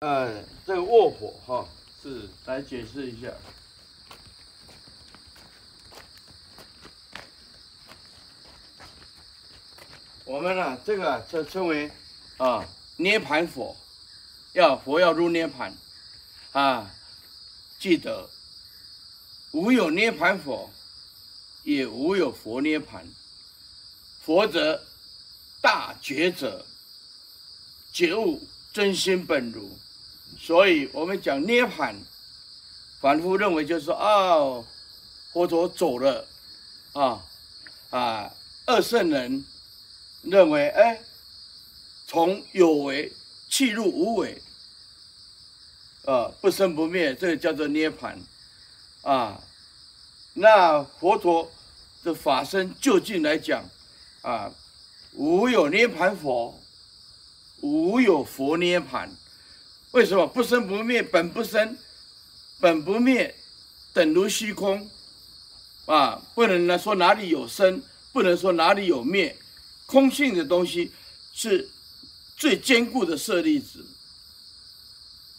呃，这个卧火哈是来解释一下。我们呢、这个就称为啊涅槃佛，要佛要入涅槃啊，记得无有涅槃佛，也无有佛涅槃。佛则大觉者，觉悟真心本如。所以我们讲涅槃，凡夫认为就是说哦，佛陀走了啊啊，二圣人。认为哎，从有为契入无为，啊，不生不灭，这个叫做涅槃，啊，那佛陀的法身究竟来讲，啊，无有涅槃佛，无有佛涅槃，为什么不生不灭？本不生，本不灭，等如虚空，啊，不能来说哪里有生，不能说哪里有灭。空性的东西是最坚固的舍利子，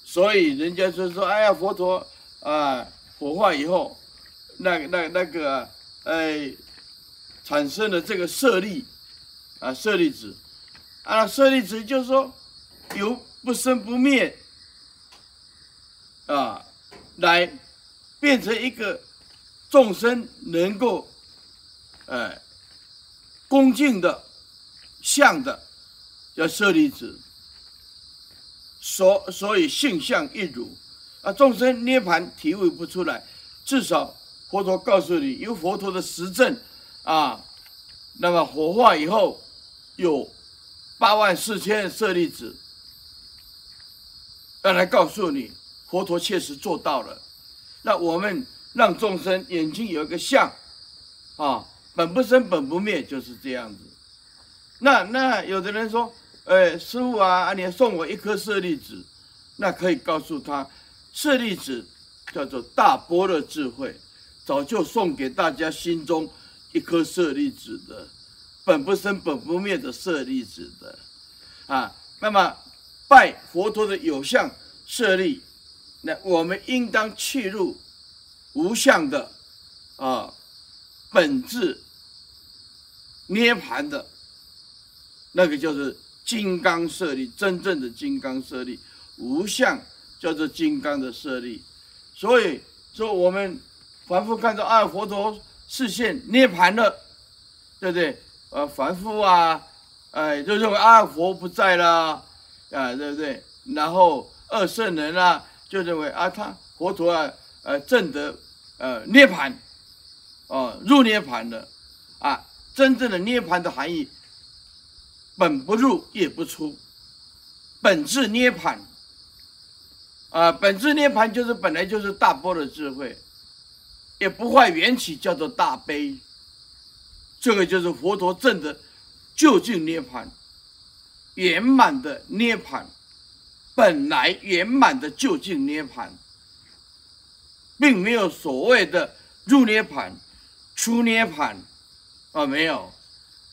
所以人家就说：“哎呀，佛陀啊，火化以后，那个、那、那个，哎，产生了这个舍利啊，舍利子啊，舍利子就是说由不生不灭啊，来变成一个众生能够哎恭敬的。”像的叫舍利子，所所以性相一如啊，众生涅槃体会不出来，至少佛陀告诉你，有佛陀的实证啊，那么火化以后有八万四千舍利子，要来告诉你，佛陀确实做到了。那我们让众生眼睛有一个相啊，本不生本不灭，就是这样子。那那有的人说，哎，师父啊，你送我一颗舍利子，那可以告诉他，舍利子叫做大般若智慧，早就送给大家心中一颗舍利子的，本不生本不灭的舍利子的，啊，那么拜佛陀的有相舍利，我们应当契入无相的啊本质涅槃的。那个就是金刚舍利，真正的金刚舍利，无相叫做金刚的舍利。所以说，我们凡夫看到啊，佛陀示现涅槃了，对不对？呃，凡夫啊，哎，就认为啊，佛不在了，啊，对不对？然后二圣人啊，就认为啊，他佛陀啊，呃，证得呃涅槃，哦，入涅槃的，啊，真正的涅槃的含义。本不入也不出，本质涅槃，啊，本质涅槃就是本来就是大波的智慧，也不坏缘起，叫做大悲。这个就是佛陀证的究竟涅槃，圆满的涅槃，本来圆满的究竟涅槃，并没有所谓的入涅槃、出涅槃，啊，没有，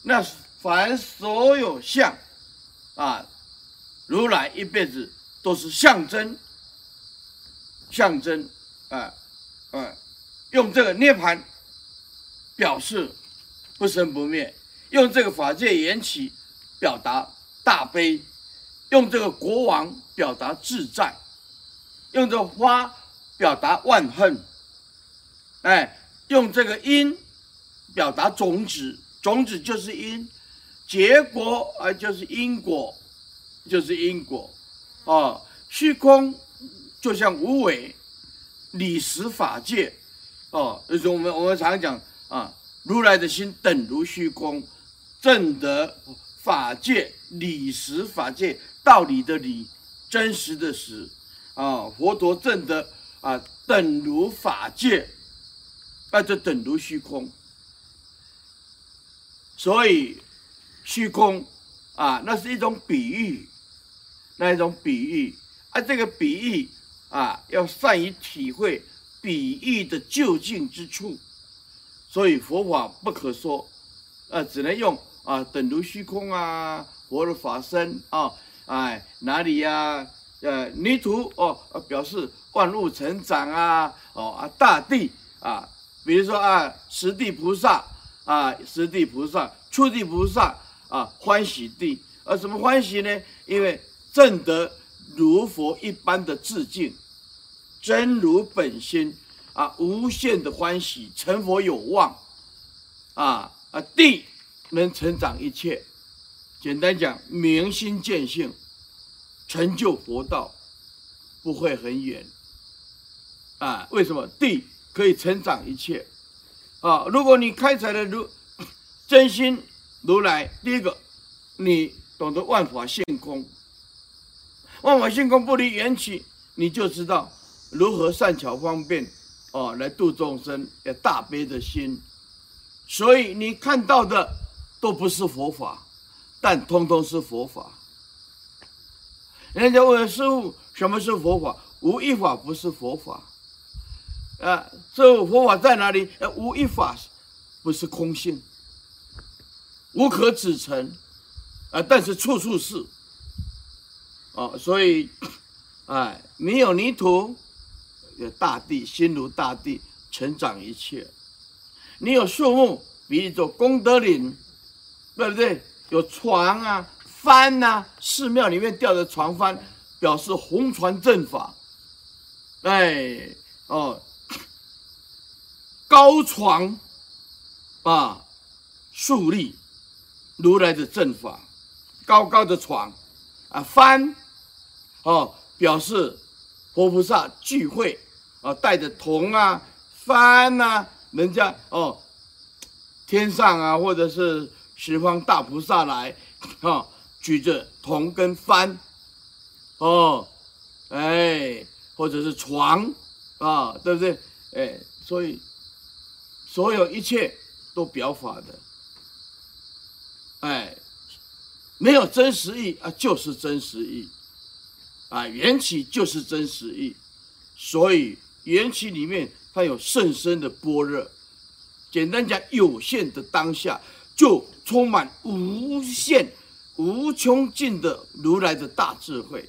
那。凡所有相，啊，如来一辈子都是象征，象征，啊，啊，用这个涅槃表示不生不灭，用这个法界缘起表达大悲，用这个国王表达自在，用这花表达万恨，哎，用这个因表达种子，种子就是因。结果啊，就是因果，就是因果，啊，虚空就像无为，理实法界，哦，就是我们我们常讲啊，如来的心等如虚空，正得法界理实法界道理的理，真实的实，啊，佛陀证得啊，等如法界，那就等如虚空，所以。虚空啊，那是一种比喻，那一种比喻。啊，这个比喻啊，要善于体会比喻的究竟之处，所以佛法不可说，啊，只能用啊，等如虚空啊，佛的法身啊，哎，哪里呀？呃泥土哦，表示万物成长啊，哦啊大地啊，比如说啊十地菩萨啊，十地菩萨、初地菩萨啊，欢喜地，啊什么欢喜呢？因为证得如佛一般的自净，真如本心啊，无限的欢喜，成佛有望啊啊地能成长一切。简单讲，明心见性，成就佛道，不会很远。啊，为什么地可以成长一切？啊，如果你开采了如 真心如来，第一个，你懂得万法性空，万法性空不离缘起，你就知道如何善巧方便哦来度众生，有大悲的心。所以你看到的都不是佛法。但通通是佛法。人家问师父，什么是佛法？无一法不是佛法。啊，这佛法在哪里？呃，无一法不是空性，无可指陈。啊，但是处处是。哦，所以，哎，你有泥土，有大地，心如大地，成长一切。你有树木，比喻作功德林，对不对？有床啊，幡呐、啊，寺庙里面吊的床幡，表示红船正法。哎，哦，高床啊，树立如来的正法，高高的床啊，幡哦，表示佛菩萨聚会啊，带着铜啊，幡呐、啊，人家哦，天上啊，或者是。十方大菩萨来，啊，举着铜跟幡，哦，哎，或者是床，啊，对不对？哎，所以所有一切都表法的，哎，没有真实义啊，就是真实义，啊，缘起就是真实义，所以缘起里面它有甚深的般若，简单讲，有限的当下。就充满无限、无穷尽的如来的大智慧。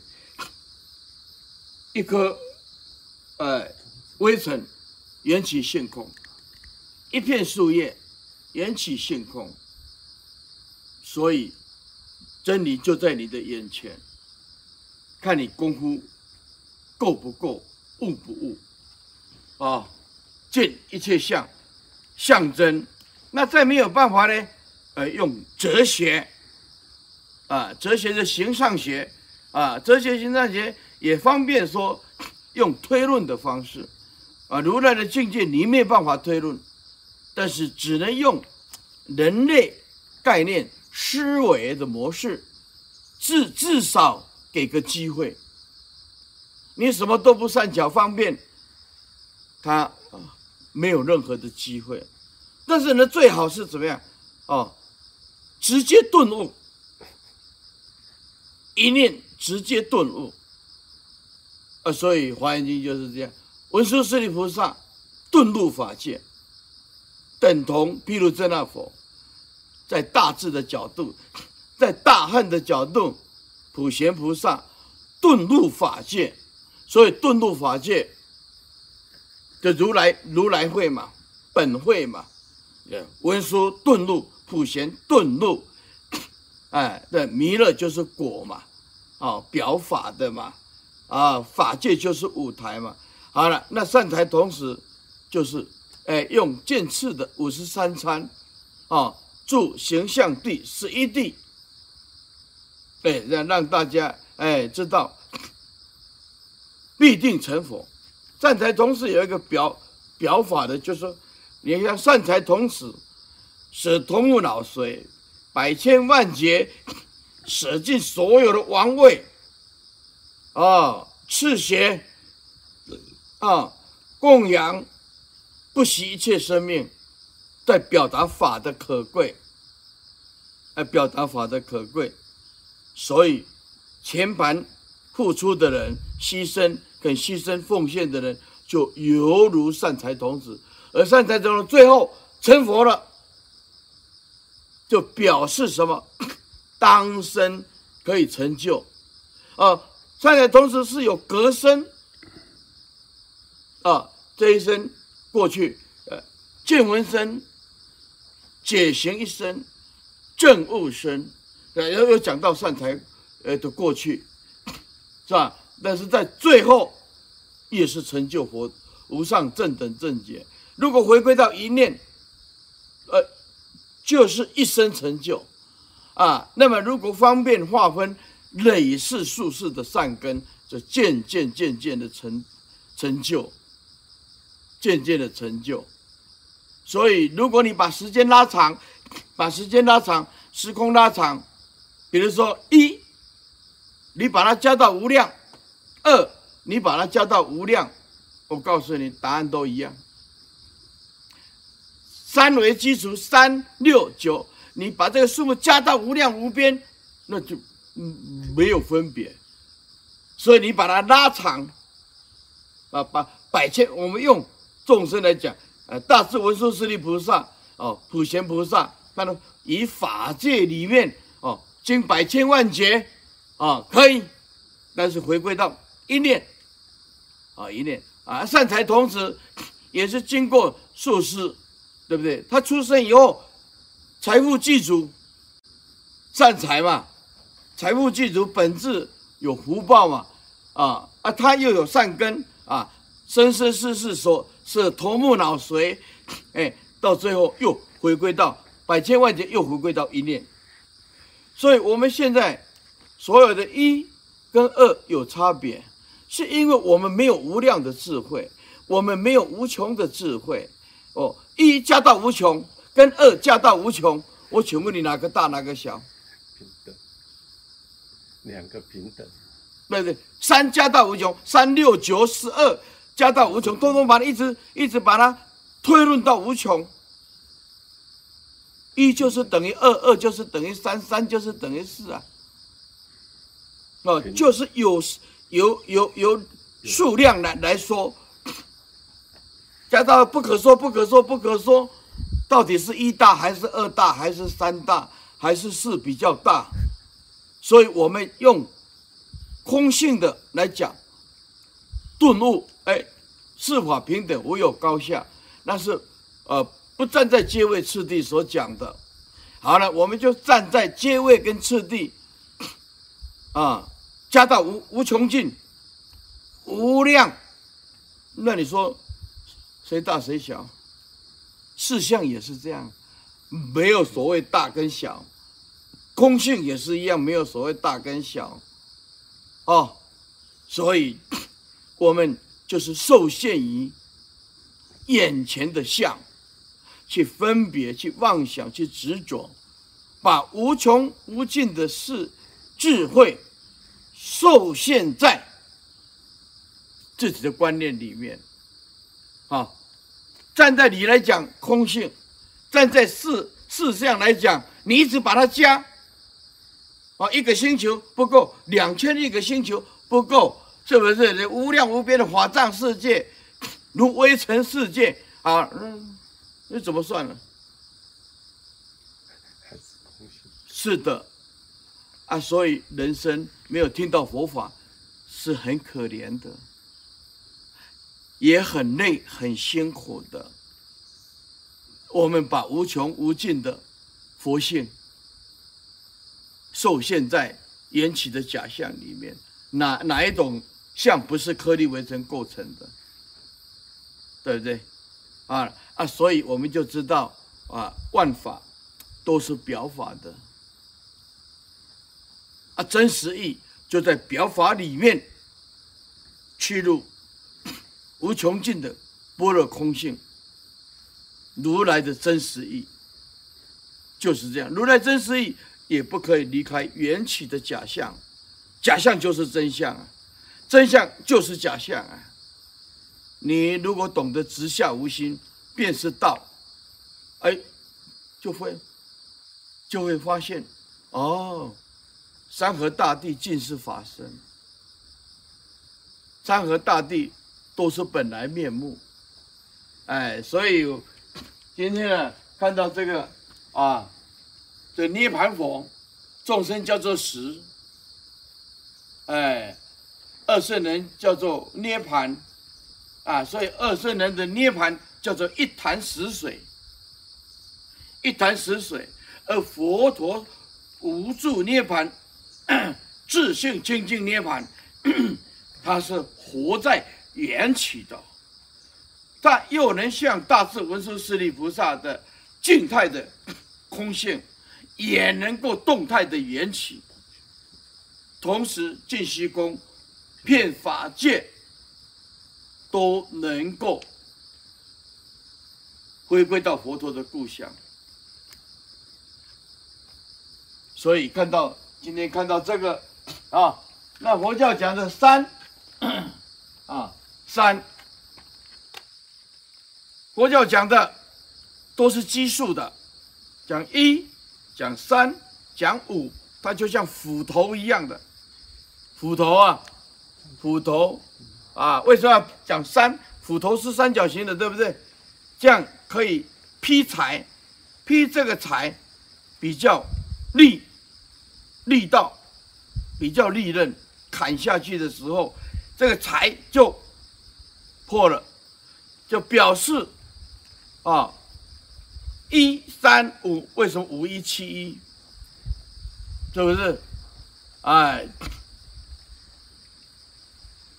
一颗，呃，微尘，缘起性空；一片树叶，缘起性空。所以，真理就在你的眼前，看你功夫够不够，悟不悟。啊，见一切相，相真。那再没有办法呢？呃，用哲学，啊，哲学的形上学，啊，哲学形上学也方便说用推论的方式，啊，如来的境界你没有办法推论，但是只能用人类概念思维的模式，至至少给个机会。你什么都不善巧方便，他啊没有任何的机会。但是呢，最好是怎么样？哦。直接顿悟，一念直接顿悟，啊，所以《华严经》就是这样。文殊师利菩萨顿入法界，等同毗卢遮那佛，在大智的角度，在大恨的角度，普贤菩萨顿入法界，所以顿入法界的如来如来会嘛，本会嘛，文殊顿入。普贤顿入，哎，对，弥勒就是果嘛，哦，表法的嘛，啊，法界就是舞台嘛。好了，那善财童子就是，哎，用渐次的五十三参，哦，住形象地十一地，哎，让让大家哎知道，必定成佛。善财童子有一个表表法的，就是说，你看善财童子。舍头目脑髓，百千万劫，舍尽所有的王位，啊，赤血，啊，供养，不惜一切生命，在表达法的可贵，来表达法的可贵，所以全盘付出的人，牺牲跟牺牲奉献的人，就犹如善财童子，而善财中最后成佛了。就表示什么？当生可以成就，啊，善财同时是有隔生啊，这一生过去，呃，见闻身、解行一生、证悟生，呃，又又讲到善财呃的过去，是吧？但是在最后，也是成就佛无上正等正觉。如果回归到一念，呃，就是一生成就啊。那么如果方便划分累世数世的善根，就渐渐渐渐的成成就，渐渐的成就。所以，如果你把时间拉长，把时间拉长，时空拉长，比如说一，你把它加到无量。二，你把它加到无量，我告诉你，答案都一样。三为基础，三六九，你把这个数目加到无量无边，那就没有分别。所以你把它拉长，啊，把百千，我们用众生来讲，呃，大智文殊师利菩萨，哦，普贤菩萨，那么以法界里面，哦，经百千万劫，啊，可以，但是回归到。一念，啊，一念啊，善财童子也是经过数世，对不对？他出生以后，财富具足，善财嘛，财富具足，本质有福报嘛，啊啊，他又有善根啊，生生世世所是头目脑髓，哎，到最后又回归到百千万劫，又回归到一念，所以我们现在所有的一跟二有差别。是因为我们没有无量的智慧，我们没有无穷的智慧。哦，一加到无穷，跟二加到无穷，我请问你哪个大，哪个小？平等，两个平等。对对，三加到无穷，三六九十二加到无穷，通通把它一直一直把它推论到无穷。一就是等于二，二就是等于三，三就是等于四啊。哦，就是有。有有有数量来来说，加到不可说不可说不可说，到底是一大还是二大还是三大还是四比较大？所以我们用空性的来讲顿悟，哎，四法平等，无有高下，那是呃不站在阶位次第所讲的。好了，我们就站在阶位跟次第啊。加到无无穷尽，无量，那你说谁大谁小？事相也是这样，没有所谓大跟小，空性也是一样，没有所谓大跟小，哦，所以我们就是受限于眼前的相，去分别、去妄想、去执着，把无穷无尽的事智慧。受限在自己的观念里面，啊，站在你来讲空性，站在事事相来讲，你一直把它加，啊，一个星球不够，两千亿个星球不够，是不是？无量无边的法藏世界，如微尘世界，啊，嗯，那怎么算呢？是的。啊，所以人生没有听到佛法，是很可怜的，也很累、很辛苦的。我们把无穷无尽的佛性受限在缘起的假象里面，哪哪一种像不是颗粒微尘构成的？对不对？啊啊，所以我们就知道啊，万法都是表法的。啊，真实义就在表法里面，去入无穷尽的般若空性，如来的真实义就是这样。如来真实义也不可以离开缘起的假象，假象就是真相啊，真相就是假象啊。你如果懂得直下无心，便是道，哎，就会就会发现哦。山河大地尽是法身，山河大地都是本来面目，哎，所以今天呢，看到这个啊，这涅槃佛，众生叫做实，哎，二圣人叫做涅槃，啊，所以二圣人的涅槃叫做一潭死水，一潭死水，而佛陀无住涅槃，自性清净涅槃，他是活在缘起的，但又能像大智文殊师利菩萨的静态的空性，也能够动态的缘起，同时净虚空。遍法界都能够回归到佛陀的故乡，所以看到今天看到这个啊，那佛教讲的三 啊三，佛教讲的都是奇数的，讲一讲三讲五，它就像斧头一样的斧头啊。斧头，啊，为什么要讲三？斧头是三角形的，对不对？这样可以劈柴，劈这个柴比较利，力道比较利刃，砍下去的时候，这个柴就破了，就表示啊，一三五，为什么五一七一？是不是？哎。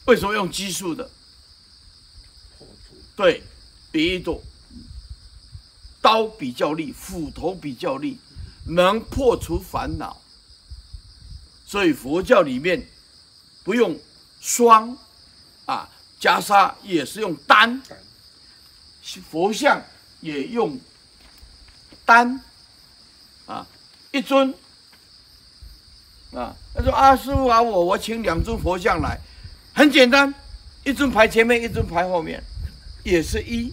为什么用奇数的？对，比喻多，刀比较利，斧头比较利，能破除烦恼。所以佛教里面不用双啊，袈裟也是用单，佛像也用单啊，一尊啊。他说：“啊，师傅啊，我我请两尊佛像来。”很简单，一尊排前面，一尊排后面，也是一，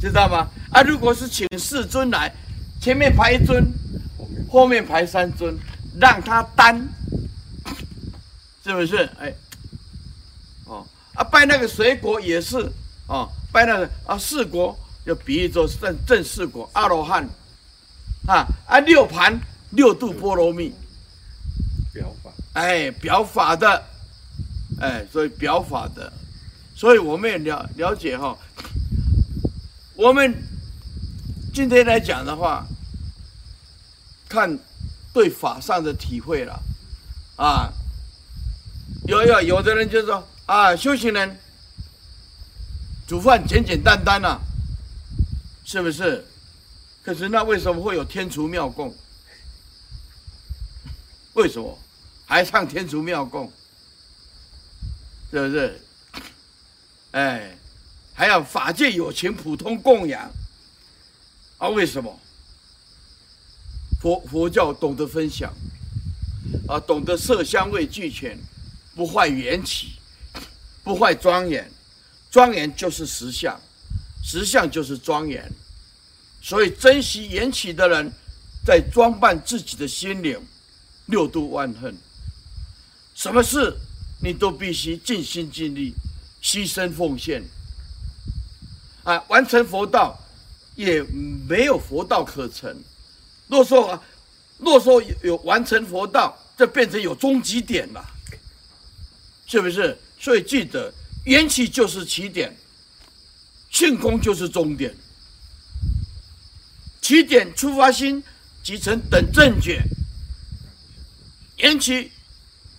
知道吗？啊，如果是请四尊来，前面排一尊，后面排三尊，让他单，是不是？哎，啊，拜那个水果也是，哦，拜那个啊四果，就比喻作正正四果阿罗汉，啊啊六盘六度波罗蜜，表法，哎，表法的。哎，所以表法的，所以我们也了了解哈。我们今天来讲的话，看对法上的体会了啊。有有有的人就说啊，修行人煮饭简简单单呐，是不是？可是那为什么会有天厨妙供？为什么还唱天厨妙供？是不是？哎，还要法界有情普通供养啊？为什么？佛佛教懂得分享啊，懂得色香味俱全，不坏缘起，不坏庄严，庄严就是实相，实相就是庄严。所以珍惜缘起的人，在装扮自己的心灵，六度万恨。什么事？你都必须尽心尽力，牺牲奉献，啊，完成佛道，也没有佛道可成。若说啊，若说有完成佛道，这变成有终极点了，是不是？所以记得，缘起就是起点，性空就是终点。起点出发心即成等正觉，缘起。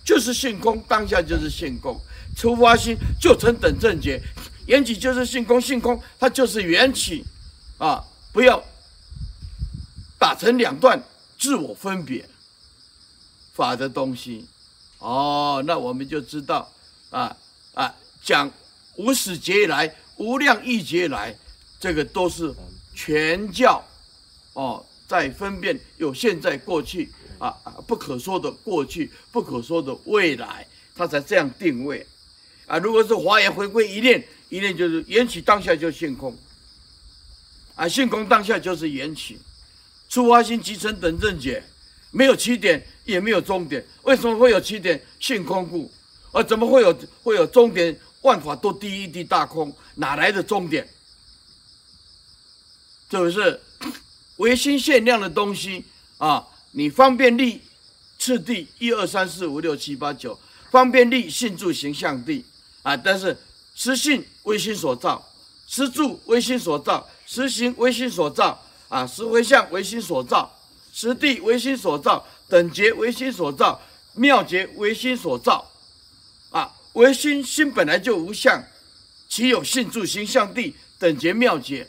就是性空，当下就是性空，出发心就成等正觉，缘起就是性空，性空它就是缘起，啊，不要打成两段，自我分别法的东西，哦，那我们就知道，啊啊，讲无始劫来，无量亿劫来，这个都是全教，哦，在分辨有现在过去。啊！不可说的过去，不可说的未来，他才这样定位。啊，如果是华严回归一念，一念就是缘起当下就性空。啊，性空当下就是缘起，出发心即成等正觉，没有起点，也没有终点。为什么会有起点？性空故。啊，怎么会有会有终点？万法都第一地大空，哪来的终点？是不是？唯心限量的东西啊。你方便力次第一二三四五六七八九，方便力性住形象地啊，但是实性为心所造，实住为心所造，实行为心所造啊，实回向为心所造，实地为心所造，等觉为心所造，妙觉为心所造，唯心心本来就无相，岂有信住形象地等觉妙解，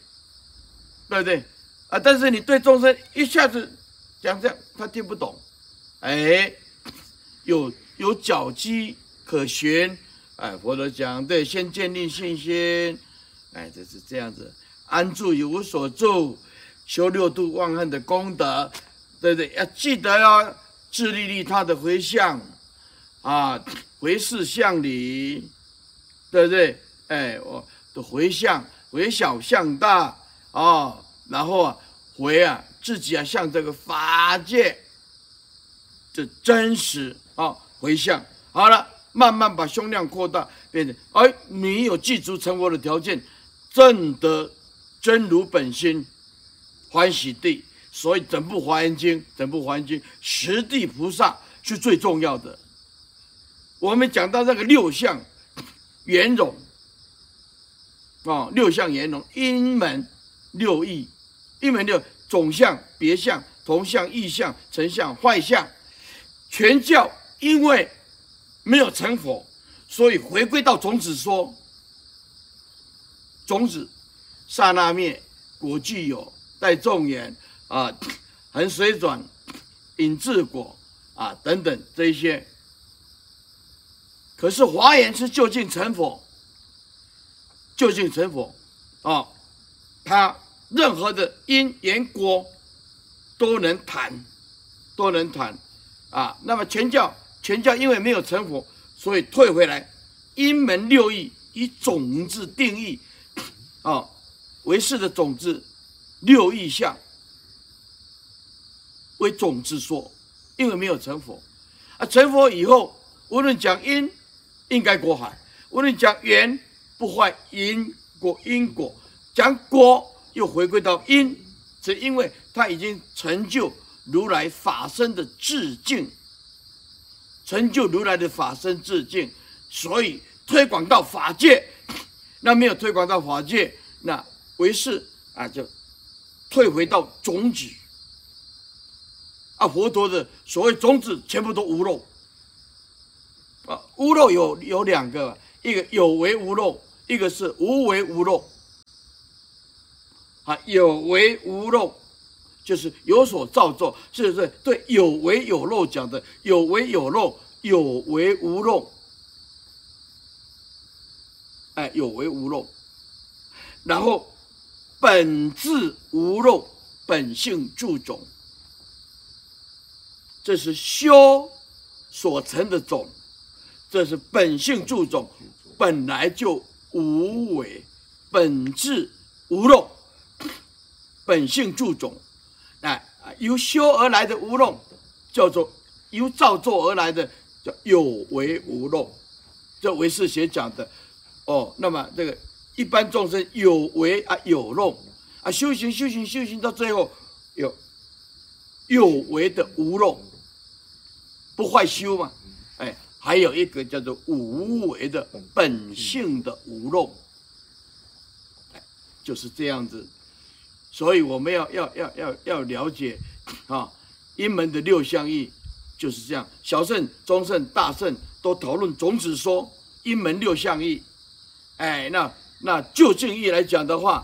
对不对啊？但是你对众生一下子讲这样，他听不懂，哎，有有脚迹可循，哎，佛陀讲对，先建立信心，哎，就是这样子，安住于无所住，修六度忘恨的功德，对不对？要记得要自利利他的回向，啊，回视向里，对不对？哎，我的回向，回小向大啊、然后啊，回啊，自己啊，向这个法界的真实啊，回向好了，慢慢把胸量扩大，变成哎，你有具足成佛的条件，证得真如本心欢喜地。所以整部华严经，整部华严经，十地菩萨是最重要的。我们讲到这个六相圆融。啊、六相圆融，因门六义，因门六总相、别相、同相、异相、成相、坏相，全教因为没有成佛，所以回归到种子说，种子刹那灭，果具有，带众缘啊，恒水转，引智果啊等等这些。可是华严是究竟成佛。究竟成佛，啊、他任何的因缘果都能谈，都能谈，啊，那么全教全教因为没有成佛，所以退回来，因门六义以种子定义，啊、哦，唯识的种子六义相为种子说，因为没有成佛，啊，成佛以后无论讲因应该果海，无论讲缘。不坏因果，因果讲果又回归到因，只因为他已经成就如来法身的智境，成就如来的法身智境，所以推广到法界。那没有推广到法界，那为是啊就退回到种子。啊，佛陀的所谓种子全部都无漏。啊，无漏有有两个，一个有为无漏。一个是无为无漏，啊，有为无漏，就是有所造作，是不是？对，有为有漏讲的，有为有漏，有为无漏，哎，有为无漏，然后本质无漏，本性注种，这是修所成的种，这是本性注种，本来就。无为，本质无漏，本性注种，哎，由修而来的无漏，叫做由造作而来的叫有为无漏，这唯识学讲的。哦，那么这个一般众生有为啊有漏啊，修行修行修行到最后有有为的无漏，不坏修嘛，还有一个叫做无为的本性的无漏，就是这样子。所以我们要要要要要了解啊，阴门的六相义就是这样。小圣、中圣、大圣都讨论种子说阴门六相义。哎，那那究竟义来讲的话，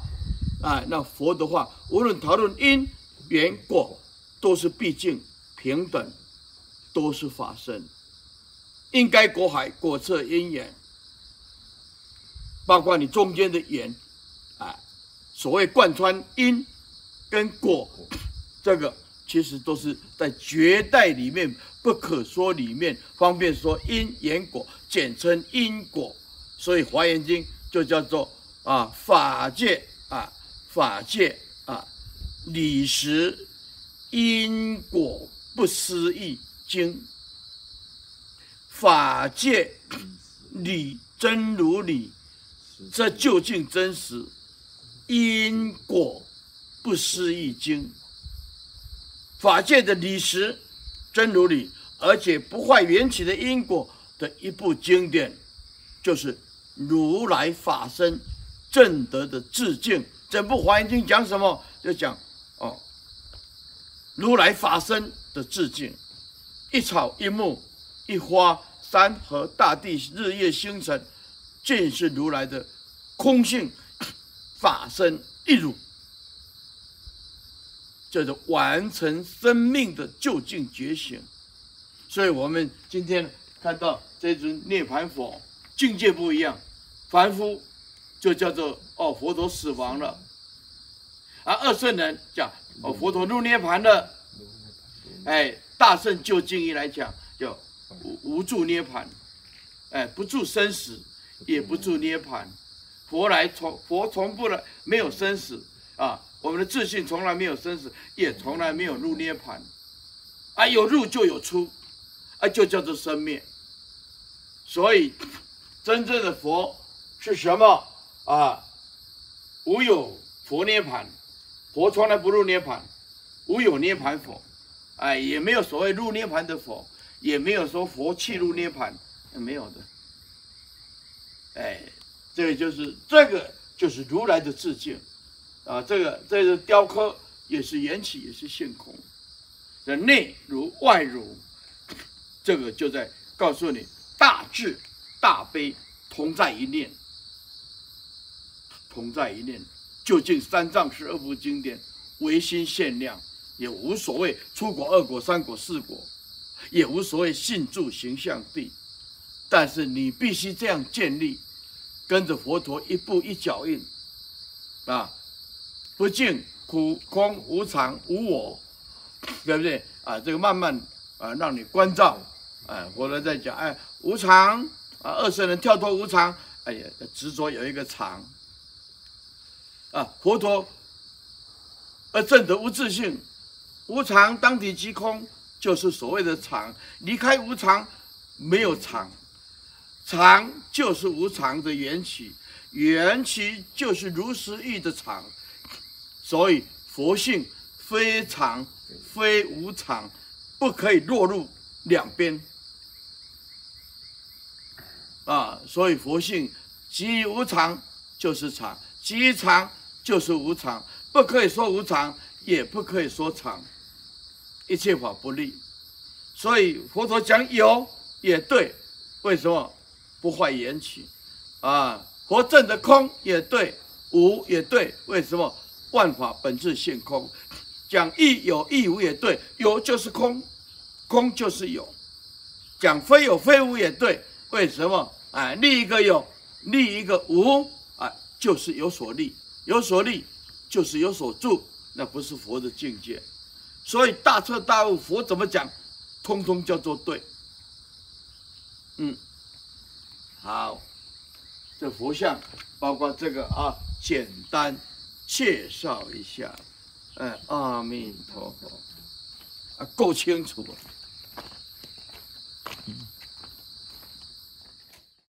啊，那佛的话，无论讨论因缘果，都是毕竟平等，都是法身。应该果海果彻因缘，包括你中间的缘，啊，所谓贯穿因跟果，这个其实都是在绝代里面不可说里面，方便说因缘果，简称因果，所以华严经就叫做啊法界啊法界啊理实因果不思议经。法界理真如理，这究竟真实因果不思议经。法界的理实真如理，而且不坏缘起的因果，的一部经典，就是如来法身正德的致敬。整部《华严经》讲什么？就讲哦，如来法身的致敬，一草一木一花三和大地日夜星辰，尽是如来的空性法身一如。就是完成生命的究竟觉醒，所以我们今天看到这尊涅槃佛境界不一样，凡夫就叫做哦佛陀死亡了，而二圣人讲哦佛陀入涅槃了，哎大圣究竟义来讲叫无无住涅槃，哎不住生死也不住涅槃，佛来从佛从不来没有生死啊。我们的自信从来没有生死，也从来没有入涅槃，啊，有入就有出，啊，就叫做生灭。所以，真正的佛是什么啊？无有佛涅槃，佛从来不入涅槃，无有涅槃佛，哎，也没有所谓入涅槃的佛，也没有说佛气入涅槃，没有的。哎，这个就是这个就是如来的自境。啊，这个这个雕刻也是缘起，也是性空，的内如外如，这个就在告诉你，大智大悲同在一念，同在一念。究竟三藏十二部经典，唯心限量，也无所谓出果、二果、三果、四果，也无所谓信住形象地，但是你必须这样建立，跟着佛陀一步一脚印，啊。不净苦空无常无我，对不对啊？这个慢慢啊，让你关照，啊，佛陀在讲，哎，无常啊，二圣人跳脱无常，哎呀，执着有一个常，啊，佛陀而证得无自性，无常当体即空，就是所谓的常，离开无常没有常，常就是无常的缘起，缘起就是如实意的常。所以佛性非常非无常，不可以落入两边啊！所以佛性即无常就是常，即常就是无常，不可以说无常，也不可以说常，一切法不立。所以佛陀讲有也对，为什么不坏缘起啊？佛证的空也对，无也对，为什么？万法本自性空，讲亦有亦无也对，有就是空，空就是有。讲非有非无也对，为什么？哎，立一个有，立一个无，啊，就是有所立，有所立就是有所住，那不是佛的境界。所以大彻大悟，佛怎么讲，通通叫做对。嗯，好，这佛像包括这个啊，简单。介绍一下，哎，阿弥陀佛，啊，够清楚。